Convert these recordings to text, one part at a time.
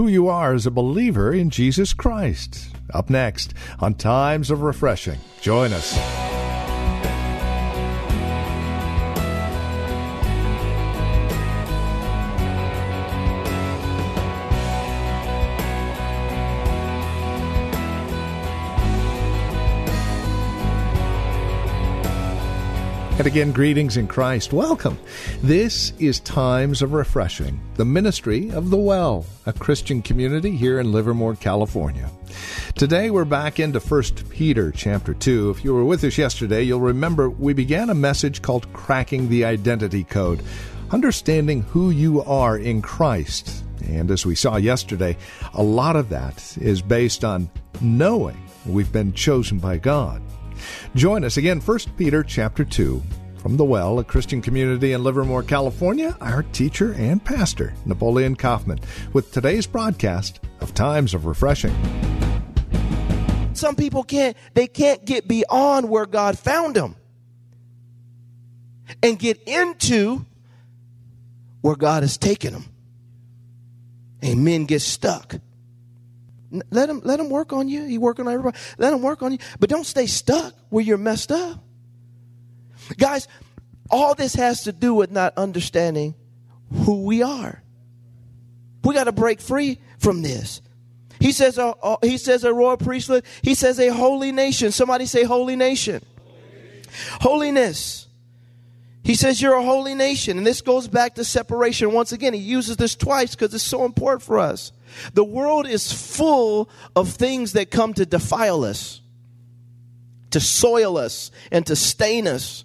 Who you are as a believer in Jesus Christ. Up next on Times of Refreshing. Join us. And again, greetings in Christ. Welcome. This is Times of Refreshing, the ministry of The Well, a Christian community here in Livermore, California. Today we're back into 1 Peter chapter 2. If you were with us yesterday, you'll remember we began a message called Cracking the Identity Code, understanding who you are in Christ. And as we saw yesterday, a lot of that is based on knowing we've been chosen by God. Join us again, 1 Peter chapter 2. From the Well, a Christian community in Livermore, California, our teacher and pastor, Napoleon Kaufman, with today's broadcast of Times of Refreshing. Some people can't, they can't get beyond where God found them and get into where God has taken them. And men get stuck. Let him, let him work on you. He working on everybody. Let him work on you. But don't stay stuck where you're messed up. Guys, all this has to do with not understanding who we are. We got to break free from this. He says, uh, uh, he says a royal priesthood. He says a holy nation. Somebody say holy nation. Holiness. He says you're a holy nation. And this goes back to separation. Once again, he uses this twice because it's so important for us. The world is full of things that come to defile us, to soil us, and to stain us.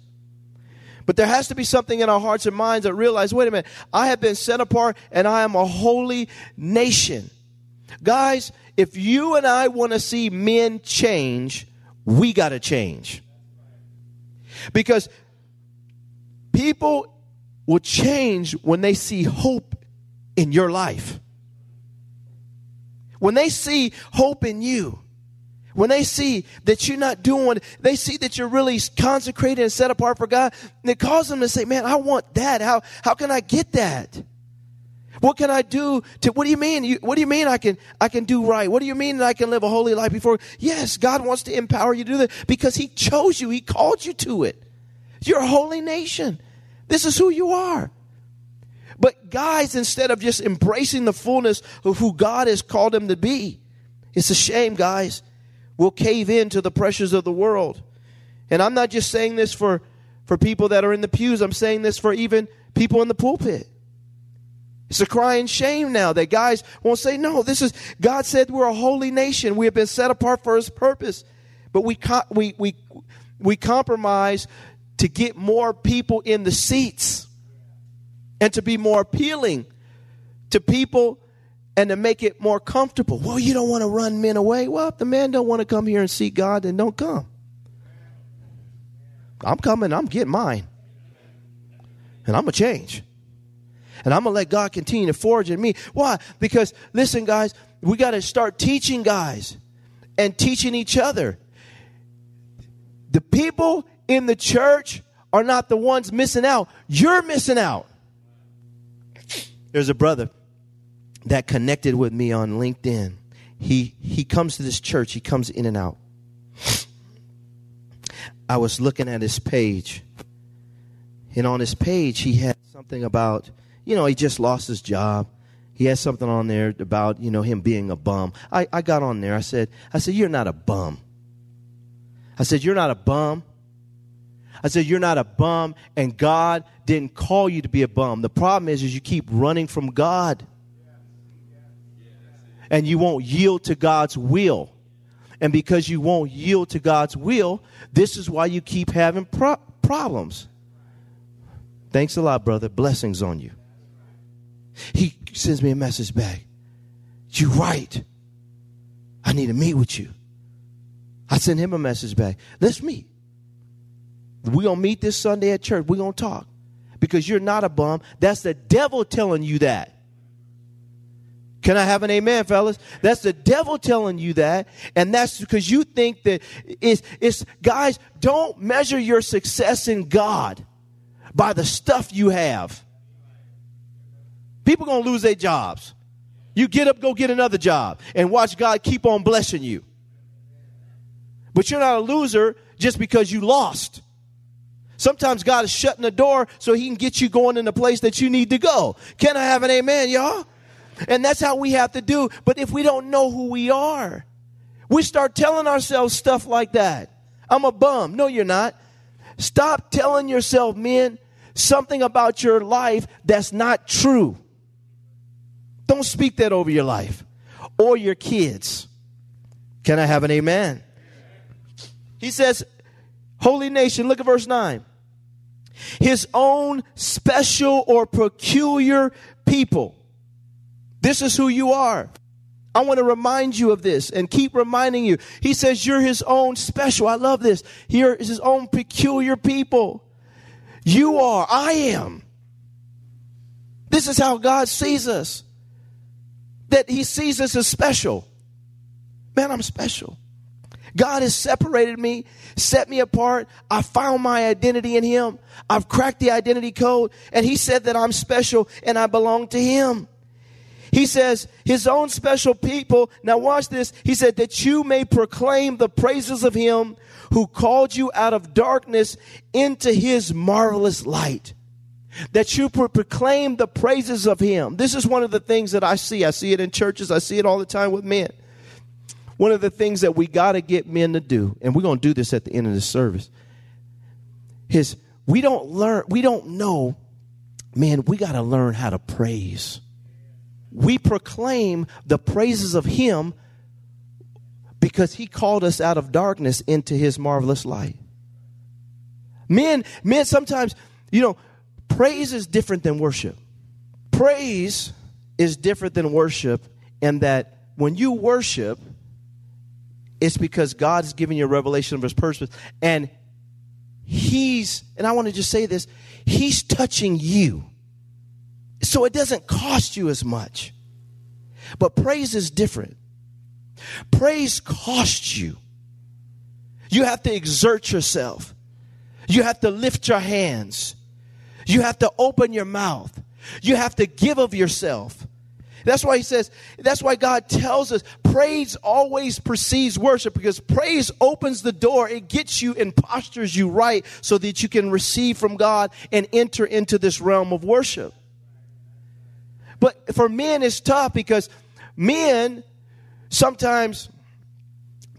But there has to be something in our hearts and minds that realize, wait a minute, I have been set apart and I am a holy nation. Guys, if you and I want to see men change, we got to change. Because people will change when they see hope in your life. When they see hope in you, when they see that you're not doing, they see that you're really consecrated and set apart for God, and it causes them to say, man, I want that. How, how can I get that? What can I do to, what do you mean? You, what do you mean I can, I can do right? What do you mean that I can live a holy life before? Yes, God wants to empower you to do that because He chose you. He called you to it. You're a holy nation. This is who you are. But guys, instead of just embracing the fullness of who God has called them to be, it's a shame, guys. We'll cave in to the pressures of the world. And I'm not just saying this for, for people that are in the pews, I'm saying this for even people in the pulpit. It's a crying shame now that guys won't say, no, this is, God said we're a holy nation. We have been set apart for His purpose. But we, we, we, we compromise to get more people in the seats and to be more appealing to people and to make it more comfortable. Well, you don't want to run men away. Well, if the man don't want to come here and seek God, then don't come. I'm coming, I'm getting mine. And I'm going to change. And I'm going to let God continue to forge in me. Why? Because, listen, guys, we got to start teaching guys and teaching each other. The people in the church are not the ones missing out. You're missing out. There's a brother that connected with me on LinkedIn. He he comes to this church. He comes in and out. I was looking at his page. And on his page he had something about, you know, he just lost his job. He had something on there about, you know, him being a bum. I, I got on there. I said, I said, You're not a bum. I said, You're not a bum. I said, You're not a bum, and God didn't call you to be a bum. The problem is, is you keep running from God. And you won't yield to God's will. And because you won't yield to God's will, this is why you keep having pro- problems. Thanks a lot, brother. Blessings on you. He sends me a message back. You right. I need to meet with you. I send him a message back. Let's meet. We're going to meet this Sunday at church. We're going to talk. Because you're not a bum. That's the devil telling you that. Can I have an amen, fellas? That's the devil telling you that. And that's because you think that it's, it's, guys, don't measure your success in God by the stuff you have. People going to lose their jobs. You get up, go get another job, and watch God keep on blessing you. But you're not a loser just because you lost. Sometimes God is shutting the door so he can get you going in the place that you need to go. Can I have an amen, y'all? And that's how we have to do. But if we don't know who we are, we start telling ourselves stuff like that. I'm a bum. No, you're not. Stop telling yourself, men, something about your life that's not true. Don't speak that over your life or your kids. Can I have an amen? He says, Holy nation, look at verse 9. His own special or peculiar people. This is who you are. I want to remind you of this and keep reminding you. He says you're his own special. I love this. Here is his own peculiar people. You are. I am. This is how God sees us. That he sees us as special. Man, I'm special. God has separated me, set me apart. I found my identity in him. I've cracked the identity code and he said that I'm special and I belong to him. He says, his own special people. Now watch this. He said that you may proclaim the praises of him who called you out of darkness into his marvelous light. That you proclaim the praises of him. This is one of the things that I see. I see it in churches. I see it all the time with men. One of the things that we got to get men to do, and we're going to do this at the end of the service, is we don't learn, we don't know, man, we got to learn how to praise we proclaim the praises of Him because He called us out of darkness into His marvelous light. Men, men sometimes, you know, praise is different than worship. Praise is different than worship in that when you worship, it's because God is giving you a revelation of His purpose. And He's, and I want to just say this, He's touching you. So it doesn't cost you as much. But praise is different. Praise costs you. You have to exert yourself. You have to lift your hands. You have to open your mouth. You have to give of yourself. That's why he says, that's why God tells us praise always precedes worship because praise opens the door. It gets you and postures you right so that you can receive from God and enter into this realm of worship. But for men, it's tough because men sometimes,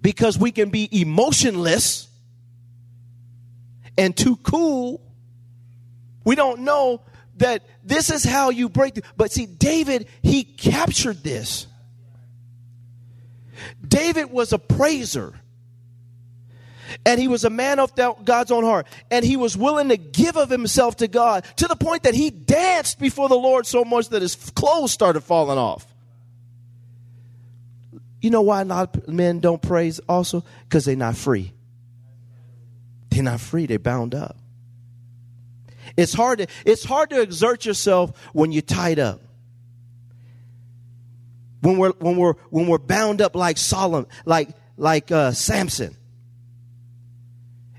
because we can be emotionless and too cool, we don't know that this is how you break through. But see, David, he captured this. David was a praiser. And he was a man of God's own heart. And he was willing to give of himself to God to the point that he danced before the Lord so much that his clothes started falling off. You know why of men don't praise also? Because they're not free. They're not free, they're bound up. It's hard to, it's hard to exert yourself when you're tied up. When we're when we're when we're bound up like Solomon, like like uh, Samson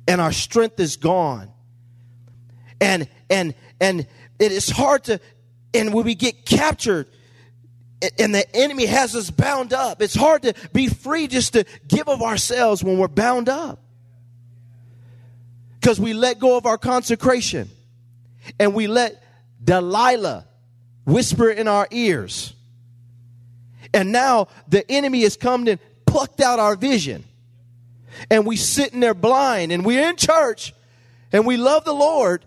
and our strength is gone. And and and it is hard to and when we get captured and the enemy has us bound up, it's hard to be free just to give of ourselves when we're bound up. Because we let go of our consecration and we let Delilah whisper in our ears. And now the enemy has come and plucked out our vision and we sitting there blind and we're in church and we love the Lord,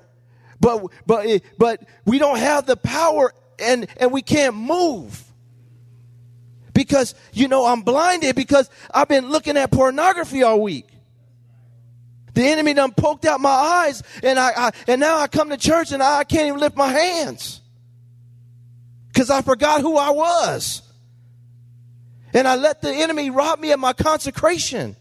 but but but we don't have the power and and we can't move. Because you know I'm blinded because I've been looking at pornography all week. The enemy done poked out my eyes and I, I and now I come to church and I can't even lift my hands. Because I forgot who I was. And I let the enemy rob me of my consecration.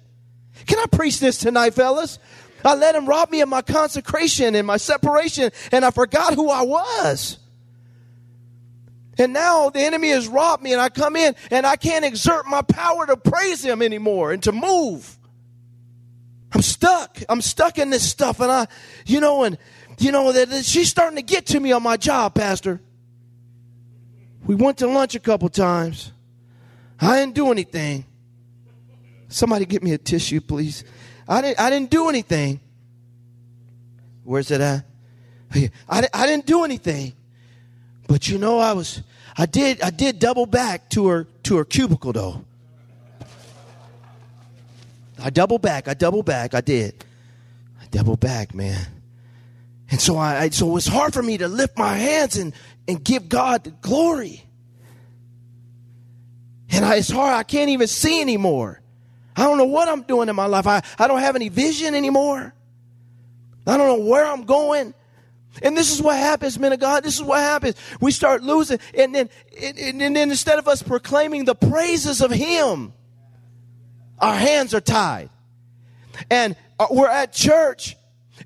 Can I preach this tonight, fellas? I let him rob me of my consecration and my separation, and I forgot who I was. And now the enemy has robbed me, and I come in and I can't exert my power to praise him anymore and to move. I'm stuck. I'm stuck in this stuff, and I, you know, and you know that she's starting to get to me on my job, Pastor. We went to lunch a couple times. I didn't do anything. Somebody get me a tissue, please. I didn't, I didn't do anything. Where's it at? I, I didn't do anything. But you know, I was, I did, I did double back to her, to her cubicle though. I double back, I double back, I did. I double back, man. And so I, I so it was hard for me to lift my hands and, and give God the glory. And I, it's hard, I can't even see anymore. I don't know what I'm doing in my life. I, I don't have any vision anymore. I don't know where I'm going. And this is what happens, men of God. This is what happens. We start losing. And then, and, and then instead of us proclaiming the praises of Him, our hands are tied. And uh, we're at church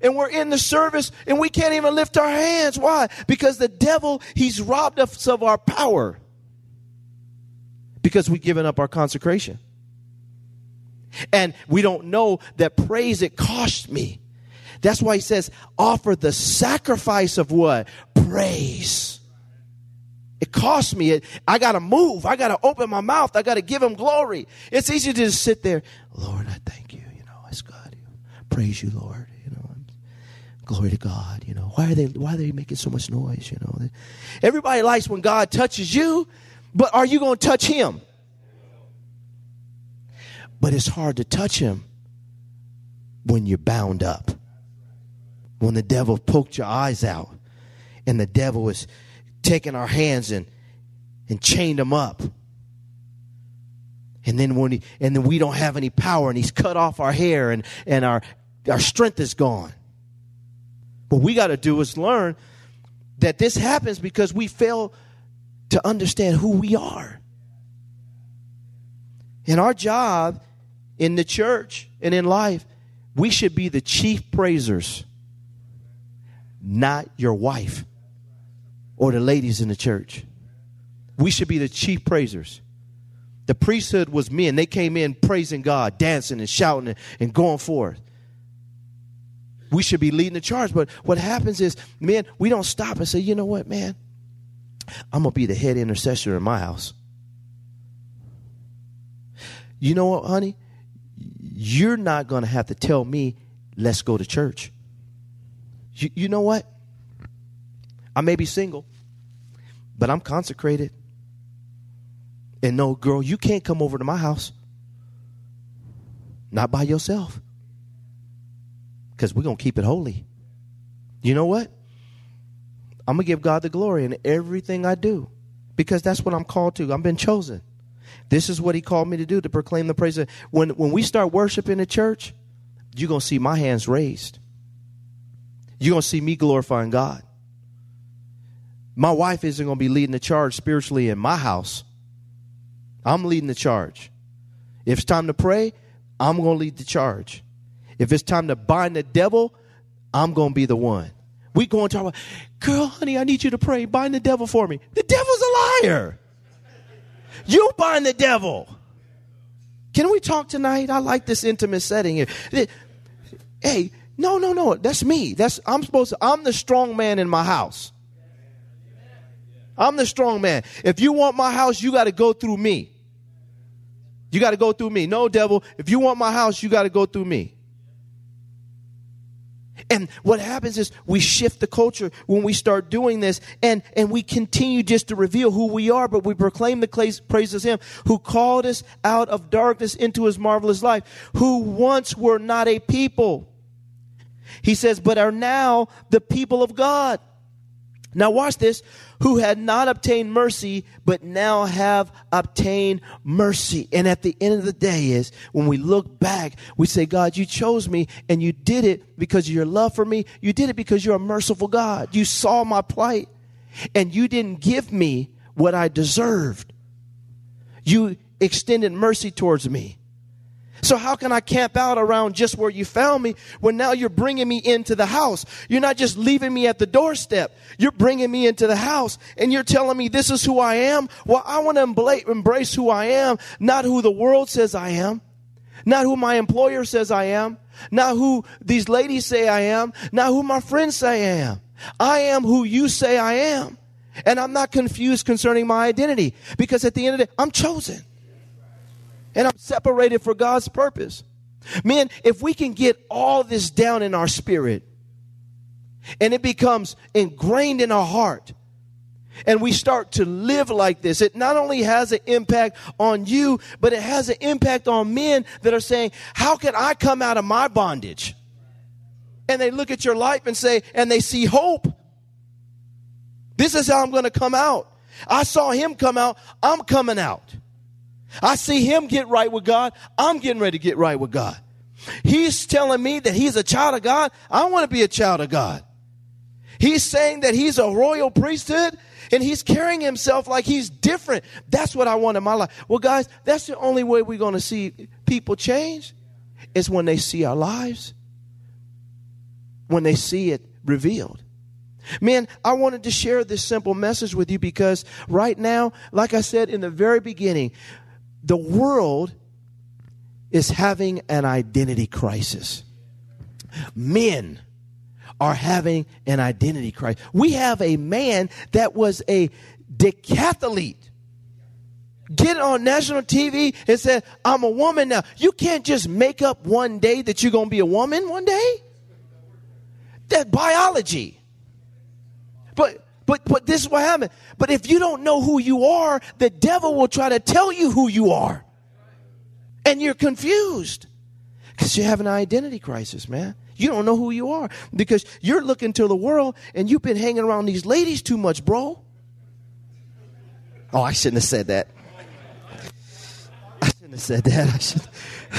and we're in the service and we can't even lift our hands. Why? Because the devil, he's robbed us of our power because we've given up our consecration. And we don't know that praise it cost me. That's why he says, offer the sacrifice of what? Praise. It cost me. It, I got to move. I got to open my mouth. I got to give him glory. It's easy to just sit there. Lord, I thank you. You know, it's good. Praise you, Lord. You know, glory to God. You know, why are they, why are they making so much noise? You know, everybody likes when God touches you, but are you going to touch him? But it's hard to touch him when you're bound up. When the devil poked your eyes out and the devil is taking our hands and, and chained them up. And then when he, and then we don't have any power and he's cut off our hair and, and our, our strength is gone. What we got to do is learn that this happens because we fail to understand who we are. And our job in the church and in life, we should be the chief praisers, not your wife or the ladies in the church. We should be the chief praisers. The priesthood was men. They came in praising God, dancing and shouting and going forth. We should be leading the charge. But what happens is, men, we don't stop and say, you know what, man? I'm going to be the head intercessor in my house. You know what, honey? You're not going to have to tell me, let's go to church. You, you know what? I may be single, but I'm consecrated. And no, girl, you can't come over to my house. Not by yourself. Because we're going to keep it holy. You know what? I'm going to give God the glory in everything I do because that's what I'm called to. I've been chosen. This is what He called me to do to proclaim the praise. Of, when, when we start worshiping the church, you're going to see my hands raised. You're going to see me glorifying God. My wife isn't going to be leading the charge spiritually in my house. I'm leading the charge. If it's time to pray, I'm going to lead the charge. If it's time to bind the devil, I'm going to be the one. We go and talk about, girl, honey, I need you to pray. Bind the devil for me. The devil's a liar. You bind the devil. Can we talk tonight? I like this intimate setting here. Hey, no, no, no. That's me. That's I'm supposed to. I'm the strong man in my house. I'm the strong man. If you want my house, you got to go through me. You got to go through me. No, devil, if you want my house, you got to go through me. And what happens is we shift the culture when we start doing this and, and we continue just to reveal who we are, but we proclaim the praises Him who called us out of darkness into His marvelous life, who once were not a people. He says, but are now the people of God. Now watch this. Who had not obtained mercy, but now have obtained mercy. And at the end of the day is when we look back, we say, God, you chose me and you did it because of your love for me. You did it because you're a merciful God. You saw my plight and you didn't give me what I deserved. You extended mercy towards me. So how can I camp out around just where you found me when now you're bringing me into the house? You're not just leaving me at the doorstep. You're bringing me into the house and you're telling me this is who I am. Well, I want to embrace who I am, not who the world says I am, not who my employer says I am, not who these ladies say I am, not who my friends say I am. I am who you say I am. And I'm not confused concerning my identity because at the end of the day, I'm chosen and I'm separated for God's purpose. Man, if we can get all this down in our spirit and it becomes ingrained in our heart, and we start to live like this, it not only has an impact on you, but it has an impact on men that are saying, How can I come out of my bondage? And they look at your life and say, and they see hope. This is how I'm going to come out. I saw him come out, I'm coming out. I see him get right with God. I'm getting ready to get right with God. He's telling me that he's a child of God. I want to be a child of God. He's saying that he's a royal priesthood and he's carrying himself like he's different. That's what I want in my life. Well, guys, that's the only way we're going to see people change is when they see our lives, when they see it revealed. Man, I wanted to share this simple message with you because right now, like I said in the very beginning, the world is having an identity crisis. Men are having an identity crisis. We have a man that was a decathlete get on national TV and said, I'm a woman now. You can't just make up one day that you're going to be a woman one day. That biology. But but but this is what happened. But if you don't know who you are, the devil will try to tell you who you are. And you're confused. Because you have an identity crisis, man. You don't know who you are. Because you're looking to the world and you've been hanging around these ladies too much, bro. Oh, I shouldn't have said that. I shouldn't have said that. I should.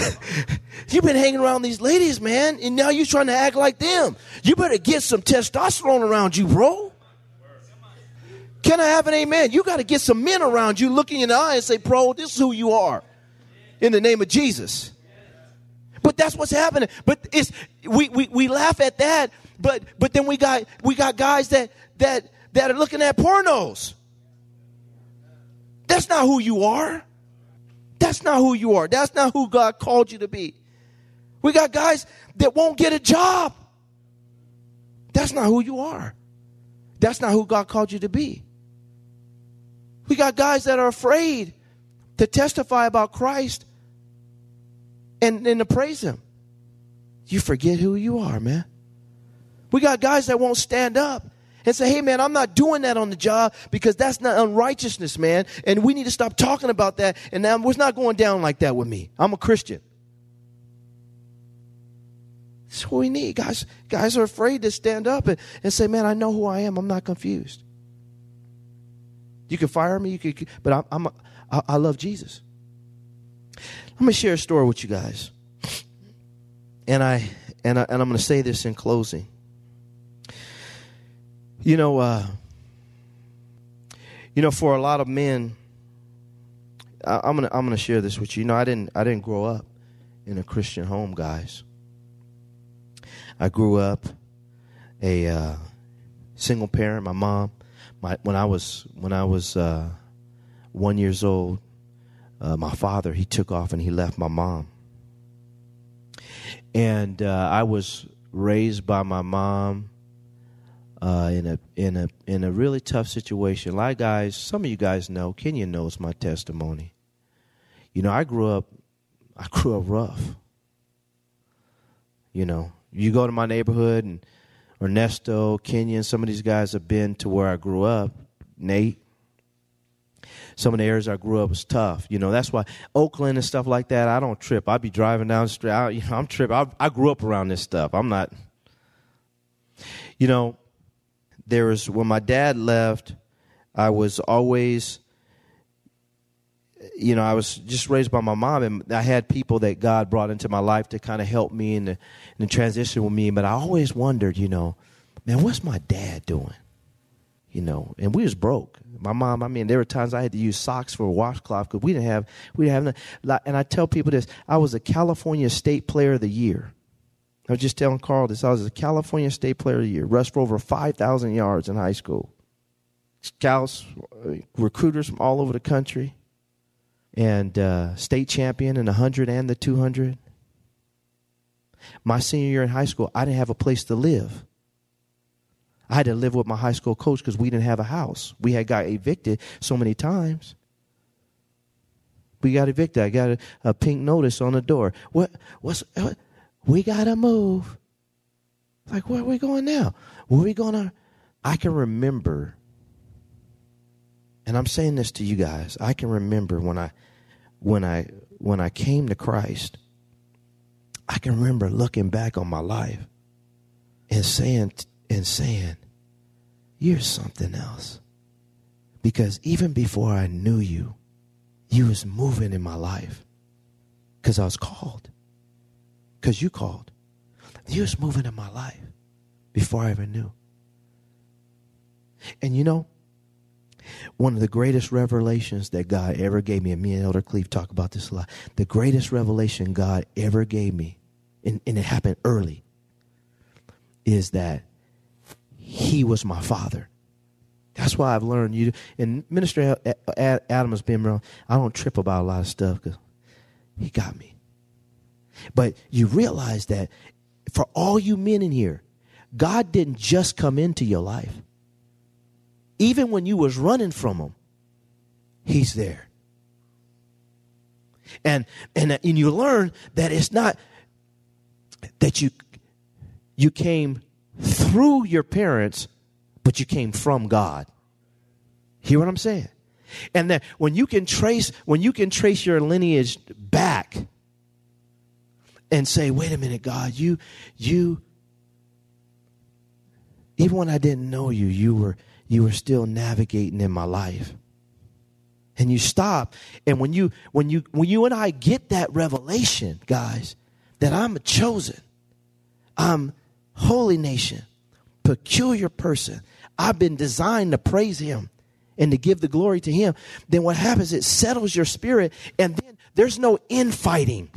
You've been hanging around these ladies, man, and now you're trying to act like them. You better get some testosterone around you, bro. Can I have an amen? You got to get some men around you looking in the eye and say, Bro, this is who you are in the name of Jesus. But that's what's happening. But it's we, we, we laugh at that, but but then we got we got guys that that that are looking at pornos. That's not who you are. That's not who you are. That's not who God called you to be. We got guys that won't get a job. That's not who you are. That's not who God called you to be. We got guys that are afraid to testify about Christ and, and to praise Him. You forget who you are, man. We got guys that won't stand up and say, hey, man, I'm not doing that on the job because that's not unrighteousness, man. And we need to stop talking about that. And now it's not going down like that with me. I'm a Christian. That's what we need. Guys, guys are afraid to stand up and, and say, man, I know who I am. I'm not confused. You can fire me, you could, but I'm, I'm I, I love Jesus. Let me share a story with you guys, and I and I, and I'm going to say this in closing. You know, uh, you know, for a lot of men, I, I'm gonna I'm gonna share this with you. You know, I didn't I didn't grow up in a Christian home, guys. I grew up a uh, single parent. My mom my when I was when I was uh, one years old, uh, my father he took off and he left my mom, and uh, I was raised by my mom uh, in a in a in a really tough situation. Of guys, some of you guys know, Kenyon knows my testimony. You know, I grew up, I grew up rough. You know, you go to my neighborhood and Ernesto, Kenyon, some of these guys have been to where I grew up. Nate. Some of the areas I grew up was tough. You know, that's why Oakland and stuff like that, I don't trip. I'd be driving down the street. I, you know, I'm tripping. I, I grew up around this stuff. I'm not. You know, there was, when my dad left, I was always you know, I was just raised by my mom, and I had people that God brought into my life to kind of help me in the, transition with me. But I always wondered, you know, man, what's my dad doing? you know, and we was broke. My mom, I mean, there were times I had to use socks for a washcloth because we didn't have, we didn't have, and I tell people this, I was a California State Player of the Year. I was just telling Carl this, I was a California State Player of the Year, rushed for over 5,000 yards in high school. Scouts, uh, recruiters from all over the country, and uh, state champion in the 100 and the 200. My senior year in high school, I didn't have a place to live. I had to live with my high school coach because we didn't have a house. We had got evicted so many times. We got evicted. I got a, a pink notice on the door. What? What's? What, we gotta move. Like, where are we going now? Where are we? To. I can remember, and I'm saying this to you guys. I can remember when I, when I, when I came to Christ. I can remember looking back on my life and saying and saying, You're something else. Because even before I knew you, you was moving in my life. Because I was called. Because you called. You was moving in my life before I ever knew. And you know, one of the greatest revelations that God ever gave me, and me and Elder Cleve talk about this a lot. The greatest revelation God ever gave me, and, and it happened early, is that he was my father. That's why I've learned you. And Minister Adam has been around. I don't trip about a lot of stuff because he got me. But you realize that for all you men in here, God didn't just come into your life. Even when you was running from him, he's there. And and and you learn that it's not that you you came through your parents, but you came from God. Hear what I'm saying? And that when you can trace when you can trace your lineage back and say, wait a minute, God, you you even when I didn't know you, you were you were still navigating in my life. And you stop, and when you when you when you and I get that revelation, guys, that I'm a chosen, I'm holy nation, peculiar person. I've been designed to praise him and to give the glory to him. Then what happens? It settles your spirit, and then there's no infighting.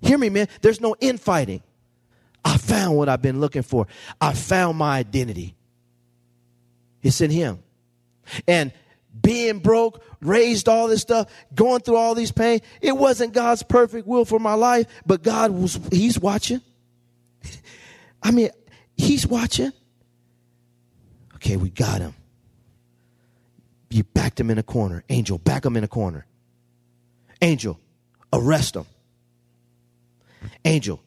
Hear me, man. There's no infighting. I found what I've been looking for. I found my identity. It's in him. And being broke, raised all this stuff, going through all these pain, it wasn't God's perfect will for my life, but God was, He's watching. I mean, he's watching. Okay, we got him. You backed him in a corner. Angel, back him in a corner. Angel, arrest him. Angel,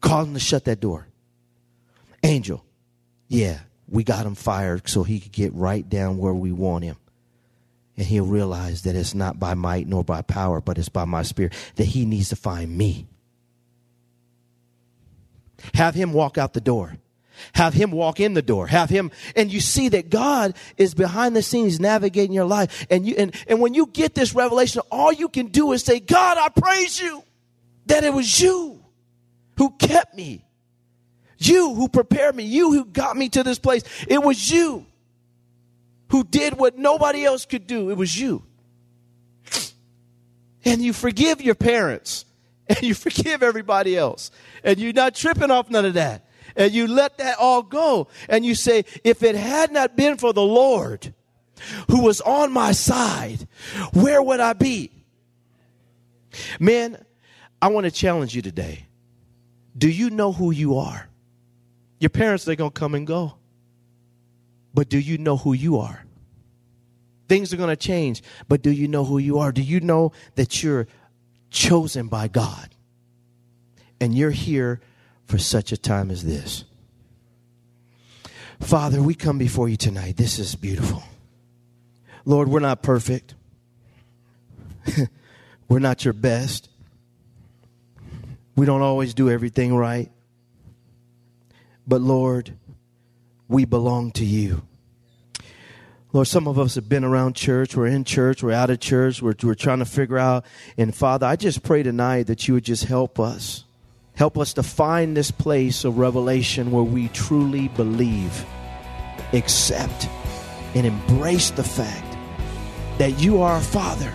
call him to shut that door. Angel, yeah, we got him fired so he could get right down where we want him. And he'll realize that it's not by might nor by power, but it's by my spirit, that he needs to find me. Have him walk out the door. Have him walk in the door. Have him, and you see that God is behind the scenes navigating your life. And you, and, and when you get this revelation, all you can do is say, God, I praise you that it was you who kept me. You who prepared me. You who got me to this place. It was you who did what nobody else could do. It was you. And you forgive your parents and you forgive everybody else and you're not tripping off none of that and you let that all go and you say if it had not been for the lord who was on my side where would i be man i want to challenge you today do you know who you are your parents they're going to come and go but do you know who you are things are going to change but do you know who you are do you know that you're chosen by God. And you're here for such a time as this. Father, we come before you tonight. This is beautiful. Lord, we're not perfect. we're not your best. We don't always do everything right. But Lord, we belong to you. Lord, some of us have been around church. We're in church. We're out of church. We're, we're trying to figure out. And Father, I just pray tonight that you would just help us. Help us to find this place of revelation where we truly believe, accept, and embrace the fact that you are our Father.